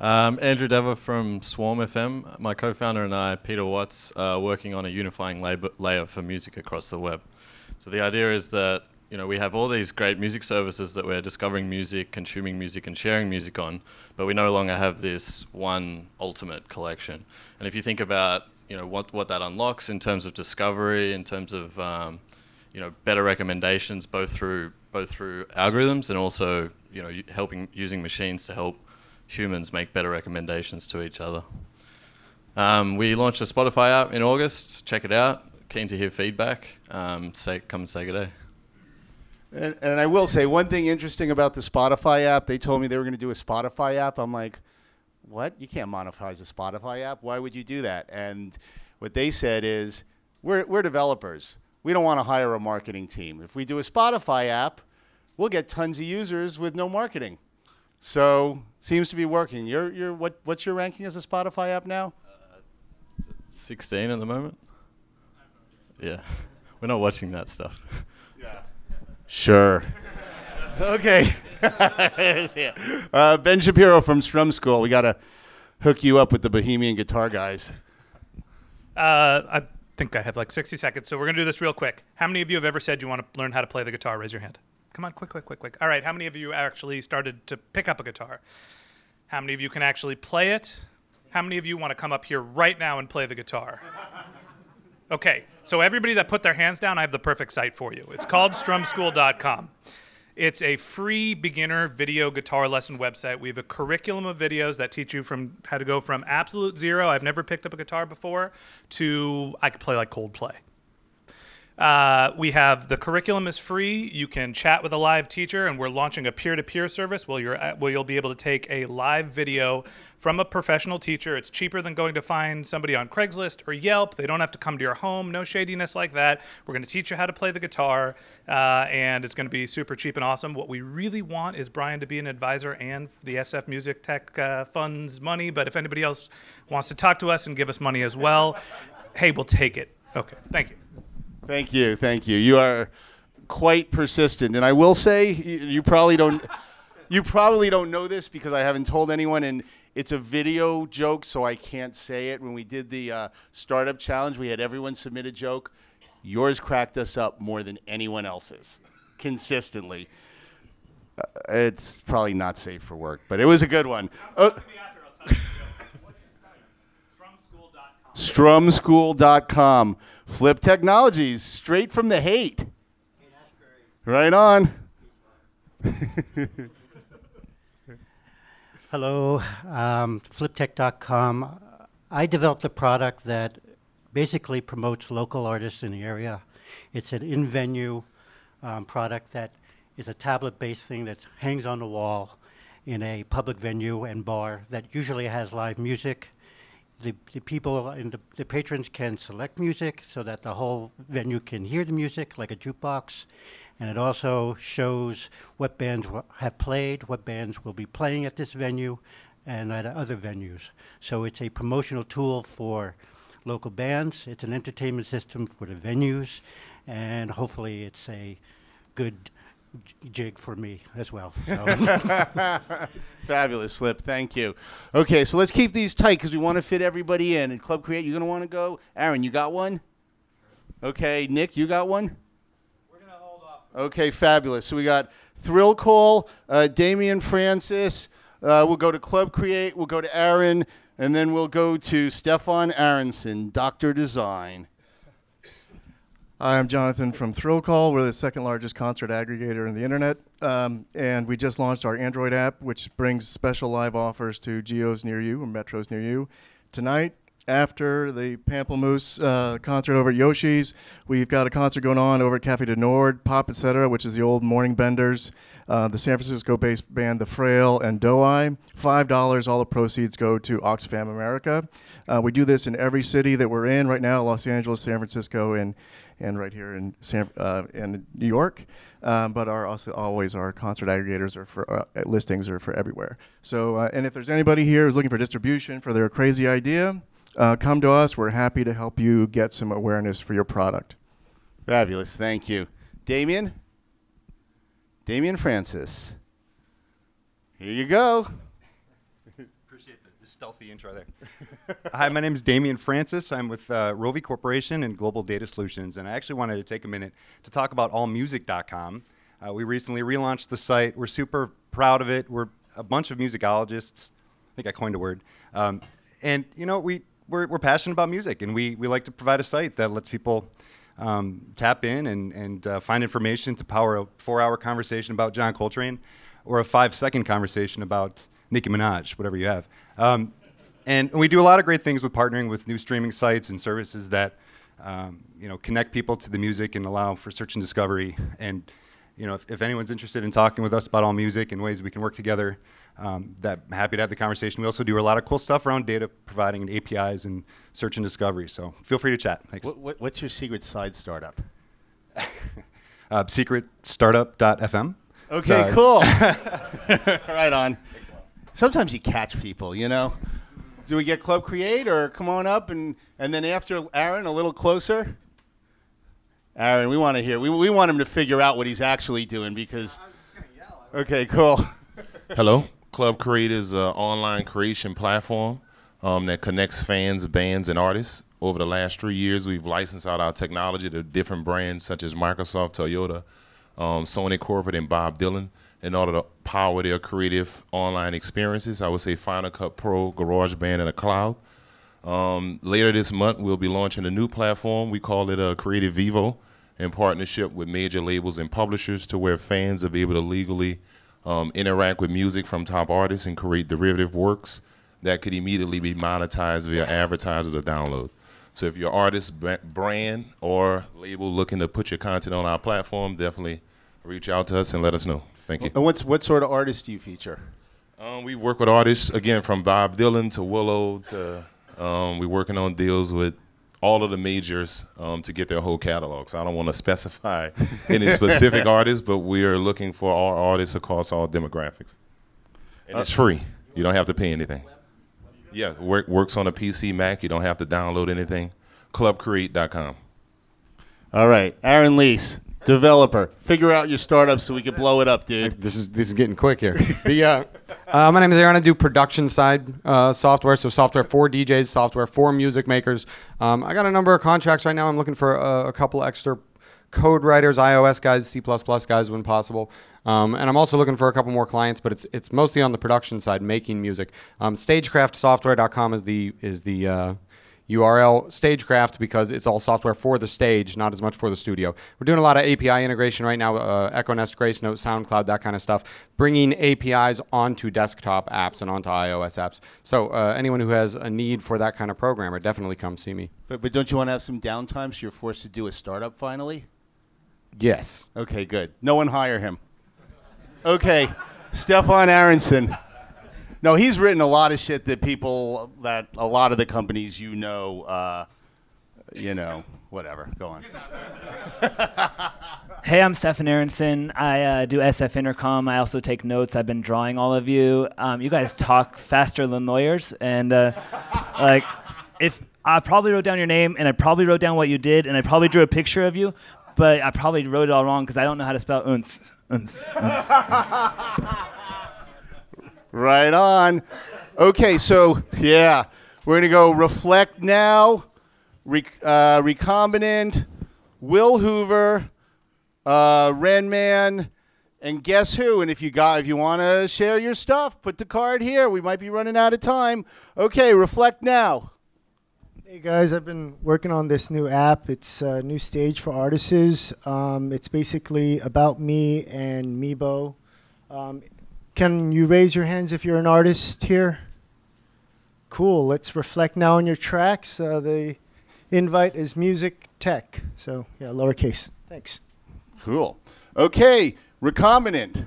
Um, Andrew Dever from Swarm FM. My co-founder and I, Peter Watts, are working on a unifying lab- layer for music across the web. So the idea is that you know we have all these great music services that we're discovering music, consuming music, and sharing music on, but we no longer have this one ultimate collection. And if you think about you know what what that unlocks in terms of discovery, in terms of um, you know better recommendations, both through both through algorithms and also you know helping using machines to help humans make better recommendations to each other. Um, we launched a Spotify app in August. Check it out. Keen to hear feedback. Um, say, come and say good day. And, and I will say one thing interesting about the Spotify app. They told me they were going to do a Spotify app. I'm like, what? You can't monetize a Spotify app. Why would you do that? And what they said is, we're, we're developers. We don't want to hire a marketing team. If we do a Spotify app, we'll get tons of users with no marketing. So seems to be working. You're, you're, what, what's your ranking as a Spotify app now? Uh, 16 at the moment. Yeah, [LAUGHS] we're not watching that stuff. [LAUGHS] Yeah. Sure. okay. [LAUGHS] uh, ben Shapiro from Strum School. We got to hook you up with the Bohemian guitar guys. Uh, I think I have like 60 seconds, so we're gonna do this real quick. How many of you have ever said you want to learn how to play the guitar? Raise your hand. Come on, quick, quick, quick, quick. All right, how many of you actually started to pick up a guitar? How many of you can actually play it? How many of you want to come up here right now and play the guitar? Okay, so everybody that put their hands down, I have the perfect site for you. It's called strumschool.com. It's a free beginner video guitar lesson website. We have a curriculum of videos that teach you from how to go from absolute zero, I've never picked up a guitar before, to I could play like Coldplay. Uh, we have the curriculum is free. You can chat with a live teacher, and we're launching a peer-to-peer service where you're at, where you'll be able to take a live video from a professional teacher. It's cheaper than going to find somebody on Craigslist or Yelp. They don't have to come to your home. No shadiness like that. We're going to teach you how to play the guitar, uh, and it's going to be super cheap and awesome. What we really want is Brian to be an advisor and the SF Music Tech uh, Fund's money. But if anybody else wants to talk to us and give us money as well, hey, we'll take it. Okay, thank you. Thank you, thank you. You are quite persistent, and I will say you, probably don't. You probably don't know this because I haven't told anyone, and it's a video joke, so I can't say it. When we did the uh, startup challenge, we had everyone submit a joke. Yours cracked us up more than anyone else's, consistently. Uh, it's probably not safe for work, but it was a good one. Uh, [LAUGHS] strumschool.com. Flip Technologies, straight from the hate. Right on. [LAUGHS] Hello, um, fliptech.com. I developed a product that basically promotes local artists in the area. It's an in-venue um, product that is a tablet-based thing that hangs on the wall in a public venue and bar that usually has live music. The, the people and the, the patrons can select music so that the whole venue can hear the music like a jukebox. And it also shows what bands have played, what bands will be playing at this venue, and at other venues. So it's a promotional tool for local bands. It's an entertainment system for the venues, and hopefully it's a good j- jig for me as well. So. [LAUGHS] Fabulous, slip. Thank you. Okay, so let's keep these tight because we want to fit everybody in. And Club Create, you're going to want to go? Aaron, you got one? Okay, Nick, you got one? We're going to hold off. Okay, fabulous. So we got ThrillCall, uh, Damian Francis. Uh, we'll go to Club Create. We'll go to Aaron, and then we'll go to Stefan Aronson, Doctor Design. I'm Jonathan from ThrillCall. We're the second largest concert aggregator on the internet. Um, and we just launched our Android app, which brings special live offers to geos near you or metros near you. Tonight, after the Pomplamoose uh, concert over at Yoshi's, we've got a concert going on over at Cafe du Nord, Pop Etc., which is the old Morning Benders, uh, the San Francisco-based band The Frail, and. Five dollars. All the proceeds go to Oxfam America. Uh, we do this in every city that we're in right now: Los Angeles, San Francisco, and and right here in San uh, in New York. Um, but our also always our concert aggregators are for uh, listings are for everywhere. So uh, and if there's anybody here who's looking for distribution for their crazy idea, uh, come to us. We're happy to help you get some awareness for your product. Fabulous. Thank you. Damien? Damien Francis. Here you go. Stealthy intro there. [LAUGHS] Hi, my name is Damian Francis. I'm with uh, Rovi Corporation and Global Data Solutions, and I actually wanted to take a minute to talk about allmusic.com. Uh, we recently relaunched the site. We're super proud of it. We're a bunch of musicologists. I think I coined a word. Um, and you know, we we're, we're passionate about music, and we we like to provide a site that lets people um, tap in and and uh, find information to power a four-hour conversation about John Coltrane, or a five-second conversation about Nicki Minaj, whatever you have. Um, and we do a lot of great things with partnering with new streaming sites and services that um, you know connect people to the music and allow for search and discovery. And you know, if, if anyone's interested in talking with us about all music and ways we can work together, um, that happy to have the conversation. We also do a lot of cool stuff around data providing and APIs and search and discovery. So feel free to chat. Thanks. What, what, what's your secret side startup? [LAUGHS] Uh, secretstartup.fm. Okay, So- cool. [LAUGHS] [LAUGHS] right on. Sometimes you catch people, you know. Do we get Club Create or come on up and and then after Aaron a little closer? Aaron, we want to hear. We, we want him to figure out what he's actually doing because. Okay, cool. [LAUGHS] Hello. Club Create is an online creation platform um, that connects fans, bands, and artists over the last three years, we've licensed out our technology to different brands such as Microsoft, Toyota, um, Sony Corporate, and Bob Dylan in order to power their creative online experiences. I would say Final Cut Pro, GarageBand, and a cloud. Um, later this month, we'll be launching a new platform. We call it a Creative Vivo in partnership with major labels and publishers to where fans will be able to legally um, interact with music from top artists and create derivative works that could immediately be monetized via advertisers or download. So if you're artist, brand, or label looking to put your content on our platform, definitely reach out to us and let us know. Thank you. And what's what sort of artists do you feature? Um, we work with artists again from Bob Dylan to Willow to um, we're working on deals with all of the majors um, to get their whole catalog. So I don't want to specify [LAUGHS] any specific artists, but we are looking for all artists across all demographics. And it's free. You don't have to pay anything. Yeah, work, works on a PC, Mac. You don't have to download anything. Clubcreate.com. All right, Aaron Lease, developer. Figure out your startup so we can blow it up, dude. This is this is getting quick here. [LAUGHS] the, uh, uh, my name is Aaron. I do production side uh, software, so software for DJs, software for music makers. Um, I got a number of contracts right now. I'm looking for a, a couple extra code writers, iOS guys, C++ guys when possible. Um, and I'm also looking for a couple more clients, but it's it's mostly on the production side, making music. Um, StagecraftSoftware.com is the is the uh, URL Stagecraft because it's all software for the stage, not as much for the studio. We're doing a lot of API integration right now, uh, Echo Nest, Gracenote, SoundCloud, that kind of stuff, bringing APIs onto desktop apps and onto iOS apps. So uh, anyone who has a need for that kind of programmer, definitely come see me. But, but don't you want to have some downtime so you're forced to do a startup finally? Yes. Okay, good. No one hire him. Okay, Stefan Aronson. No, he's written a lot of shit that people, that a lot of the companies you know, uh, you know, whatever. Go on. [LAUGHS] Hey, I'm Stefan Aronson. I uh, do SF Intercom. I also take notes. I've been drawing all of you. Um, you guys talk faster than lawyers, and uh, [LAUGHS] like, if I probably wrote down your name, and I probably wrote down what you did, and I probably drew a picture of you, but I probably wrote it all wrong because I don't know how to spell uns. Uns. uns, uns. [LAUGHS] Right on. Okay, so yeah, we're gonna go reflect now, rec- uh, recombinant, Will Hoover, uh, Renman, and guess who? And if you got, if you want to share your stuff, put the card here. We might be running out of time. Okay, reflect now. Hey guys, I've been working on this new app. It's a new stage for artists. Um, it's basically about me and Mebo. Um, can you raise your hands if you're an artist here? Cool. Let's reflect now on your tracks. Uh, the invite is music tech. So yeah, lowercase. Thanks. Cool. Okay, recombinant.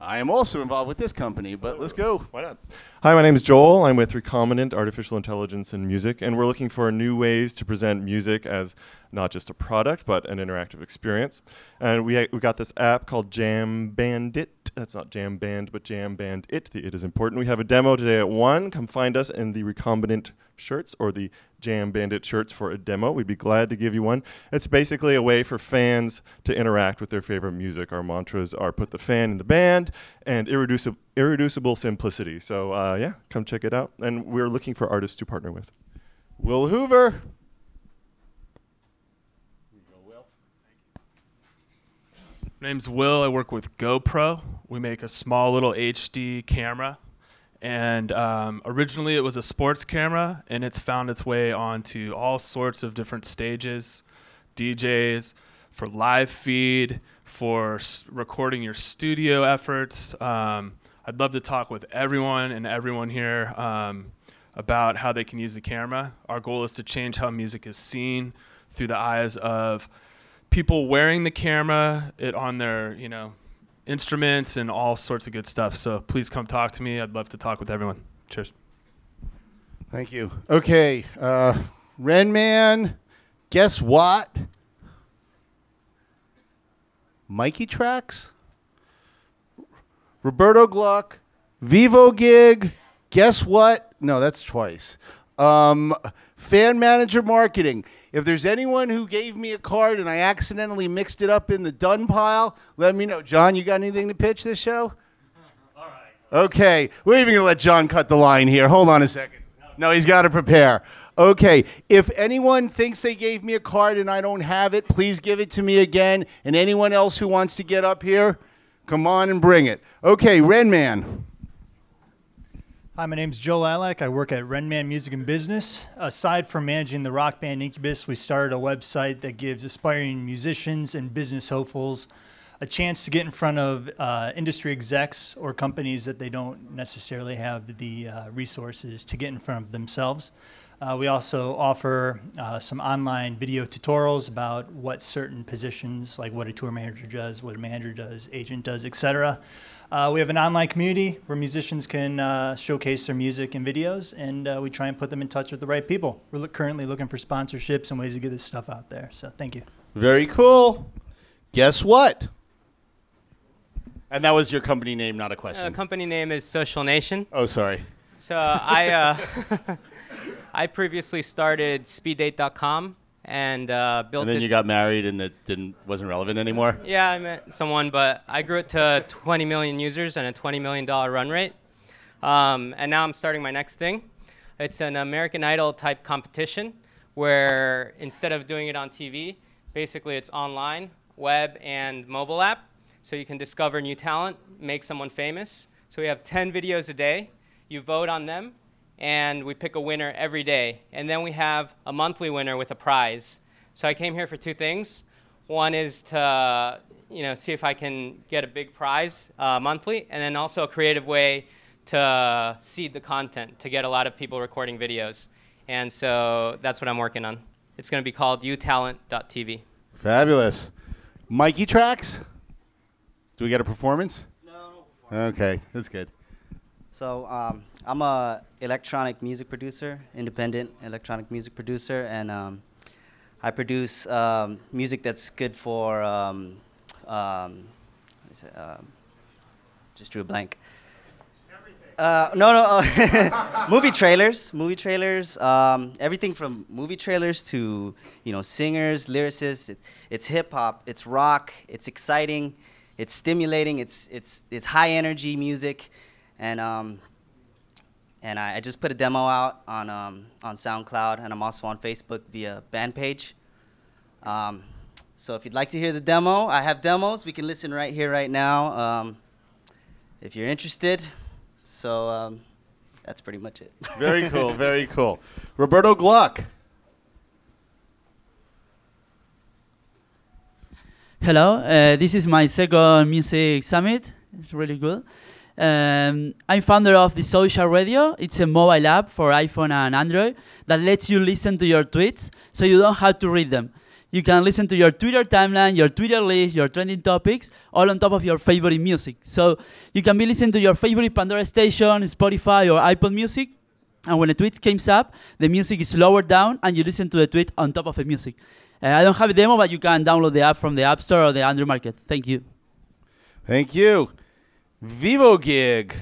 I am also involved with this company, but let's go. Why not? Hi, my name is Joel. I'm with Recombinant Artificial Intelligence in Music, and we're looking for new ways to present music as not just a product, but an interactive experience. And we, we got this app called Jam Bandit. That's not Jam Band, but Jam Band It. The It is important. We have a demo today at 1. Come find us in the Recombinant shirts or the Jam Bandit shirts for a demo. We'd be glad to give you one. It's basically a way for fans to interact with their favorite music. Our mantras are put the fan in the band and irreducible, simplicity. So, uh, yeah, come check it out. And we're looking for artists to partner with. Will Hoover. My name's Will. I work with GoPro. We make a small little HD camera. And um, originally it was a sports camera, and it's found its way onto all sorts of different stages, DJs, for live feed, for s- recording your studio efforts. Um, I'd love to talk with everyone and everyone here um, about how they can use the camera. Our goal is to change how music is seen through the eyes of people wearing the camera, it on their, you know, instruments and all sorts of good stuff. So please come talk to me. I'd love to talk with everyone. Cheers. Thank you. Okay, uh, Renman. Guess what? Mikey tracks. Roberto Gluck. Vivo gig. Guess what? No, that's twice. Um, fan manager marketing. If there's anyone who gave me a card and I accidentally mixed it up in the done pile, let me know. John, you got anything to pitch this show? [LAUGHS] All right. Okay, we're even gonna let John cut the line here. Hold on a second. No, he's got to prepare. Okay, if anyone thinks they gave me a card and I don't have it, please give it to me again. And anyone else who wants to get up here, come on and bring it. Okay, Renman. Hi, my name's Joe Lilac. I work at Renman Music and Business. Aside from managing the rock band Incubus, we started a website that gives aspiring musicians and business hopefuls a chance to get in front of uh, industry execs or companies that they don't necessarily have the uh, resources to get in front of themselves. Uh, we also offer uh, some online video tutorials about what certain positions, like what a tour manager does, what a manager does, agent does, etc. Uh, we have an online community where musicians can uh, showcase their music and videos, and uh, we try and put them in touch with the right people. We're look, currently looking for sponsorships and ways to get this stuff out there. So thank you. Very cool. Guess what? And that was your company name, not a Uh, question. company name is Social Nation. oh, sorry. So I uh, [LAUGHS] I previously started SpeedDate.com and uh, built And then you got married and it didn't wasn't relevant anymore. Yeah, I met someone, but I grew it to 20 million users and a 20 million dollar run rate. Um, and now I'm starting my next thing. It's an American Idol type competition where instead of doing it on TV, basically it's online, web, and mobile app. So you can discover new talent, make someone famous. So we have 10 videos a day. You vote on them, and we pick a winner every day. And then we have a monthly winner with a prize. So I came here for two things. One is to you know see if I can get a big prize uh, monthly, and then also a creative way to seed the content to get a lot of people recording videos. And so that's what I'm working on. It's going to be called utalent.tv. Fabulous. Mikey tracks? Do we get a performance? No. Okay, that's good. So um, I'm a electronic music producer, independent electronic music producer, and um, I produce um, music that's good for. Um, um, it? Um, just drew a blank. Uh, no, no, uh, [LAUGHS] movie trailers, movie trailers, um, everything from movie trailers to you know singers, lyricists. It, it's hip hop, it's rock, it's exciting, it's stimulating, it's it's it's high energy music, and and I, I just put a demo out on um, on SoundCloud, and I'm also on Facebook via band page. Um, so if you'd like to hear the demo, I have demos. We can listen right here, right now. Um, if you're interested. So um, that's pretty much it. [LAUGHS] Very cool, very cool. Roberto Gluck. Hello, uh, this is my second music summit. It's really good. Um, I'm founder of the Social Radio. It's a mobile app for iPhone and Android that lets you listen to your tweets so you don't have to read them. You can listen to your Twitter timeline, your Twitter list, your trending topics, all on top of your favorite music. So you can be listening to your favorite Pandora station, Spotify, or iPod Music. And when a tweet comes up, the music is lowered down and you listen to the tweet on top of the music. Uh, I don't have a demo, but you can download the app from the App Store or the Android Market. Thank you. Thank you. Vivo Gig.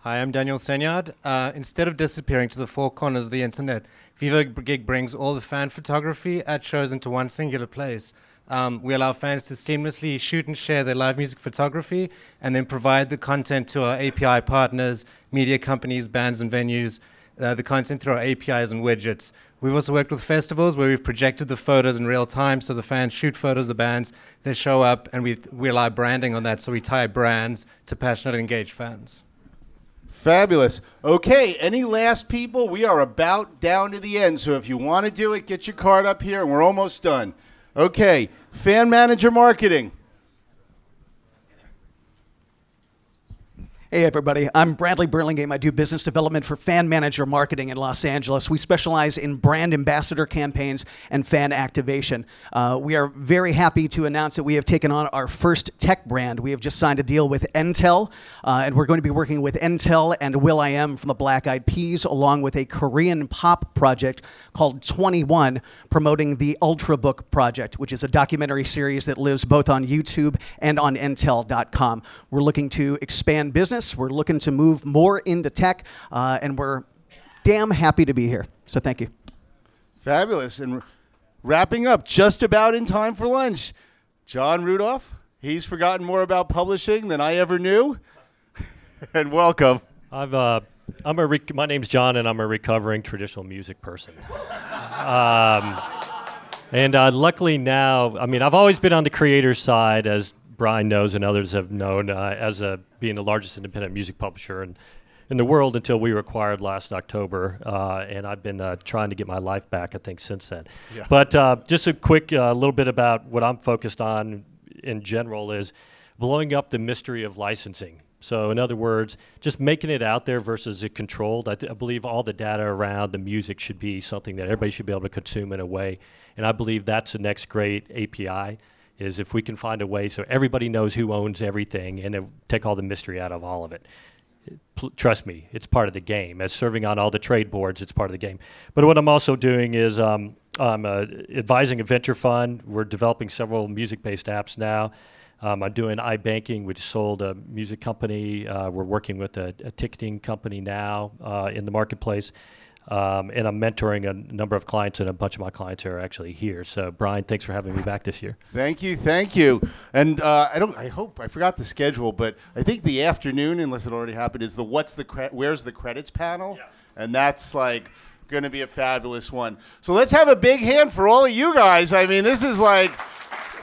Hi, I'm Daniel Senyard. Uh, instead of disappearing to the four corners of the internet, Vivo Gig brings all the fan photography at shows into one singular place. Um, we allow fans to seamlessly shoot and share their live music photography and then provide the content to our API partners, media companies, bands, and venues, uh, the content through our APIs and widgets. We've also worked with festivals where we've projected the photos in real time so the fans shoot photos of the bands, they show up, and we, we allow branding on that so we tie brands to passionate, engaged fans. Fabulous. Okay, any last people? We are about down to the end, so if you want to do it, get your card up here, and we're almost done. Okay, fan manager marketing. Hey, everybody. I'm Bradley Burlingame. I do business development for Fan Manager Marketing in Los Angeles. We specialize in brand ambassador campaigns and fan activation. Uh, we are very happy to announce that we have taken on our first tech brand. We have just signed a deal with Intel, uh, and we're going to be working with Intel and will.i.am from the Black Eyed Peas, along with a Korean pop project called 2NE1, promoting the Ultrabook Project, which is a documentary series that lives both on YouTube and on Intel.com. We're looking to expand business. We're looking to move more into tech, uh, and we're damn happy to be here. So thank you. Fabulous. And wrapping up just about in time for lunch, John Rudolph. He's forgotten more about publishing than I ever knew. [LAUGHS] and welcome. I've uh, I'm a rec- my name's John, and I'm a recovering traditional music person. um, and uh, luckily now, I mean, I've always been on the creator side, as Brian knows and others have known, uh, as a, being the largest independent music publisher in, in the world until we were acquired last October. Uh, and I've been uh, trying to get my life back, I think, since then. Yeah. But uh, just a quick uh, little bit about what I'm focused on in general is blowing up the mystery of licensing. So, in other words, just making it out there versus it controlled. I, th- I believe all the data around the music should be something that everybody should be able to consume in a way. And I believe that's the next great API is if we can find a way so everybody knows who owns everything and take all the mystery out of all of it. Pl- trust me, it's part of the game. As serving on all the trade boards, it's part of the game. But what I'm also doing is um, I'm uh, advising a venture fund. We're developing several music-based apps now. Um, I'm doing iBanking, which sold a music company. Uh, we're working with a, a ticketing company now uh, in the marketplace. Um, and I'm mentoring a number of clients, and a bunch of my clients are actually here. So, Brian, thanks for having me back this year. Thank you, thank you. And uh, I don't. I hope I forgot the schedule, but I think the afternoon, unless it already happened, is the what's the cre- where's the credits panel, and that's like going to be a fabulous one. So let's have a big hand for all of you guys. I mean, this is like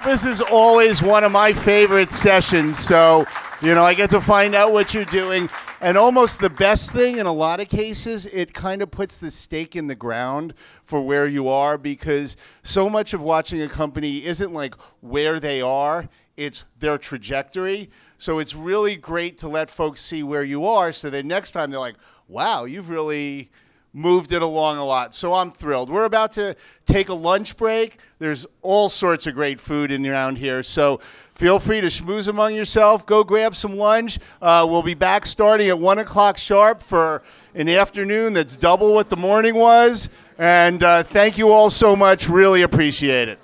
this is always one of my favorite sessions. So you know, I get to find out what you're doing. And almost the best thing in a lot of cases, it kind of puts the stake in the ground for where you are because so much of watching a company isn't like where they are, it's their trajectory. So it's really great to let folks see where you are so that next time they're like, wow, you've really moved it along a lot. So I'm thrilled. We're about to take a lunch break. There's all sorts of great food in around here. So feel free to schmooze among yourself. Go grab some lunch. Uh, we'll be back starting at 1 o'clock sharp for an afternoon that's double what the morning was. And uh, thank you all so much. Really appreciate it.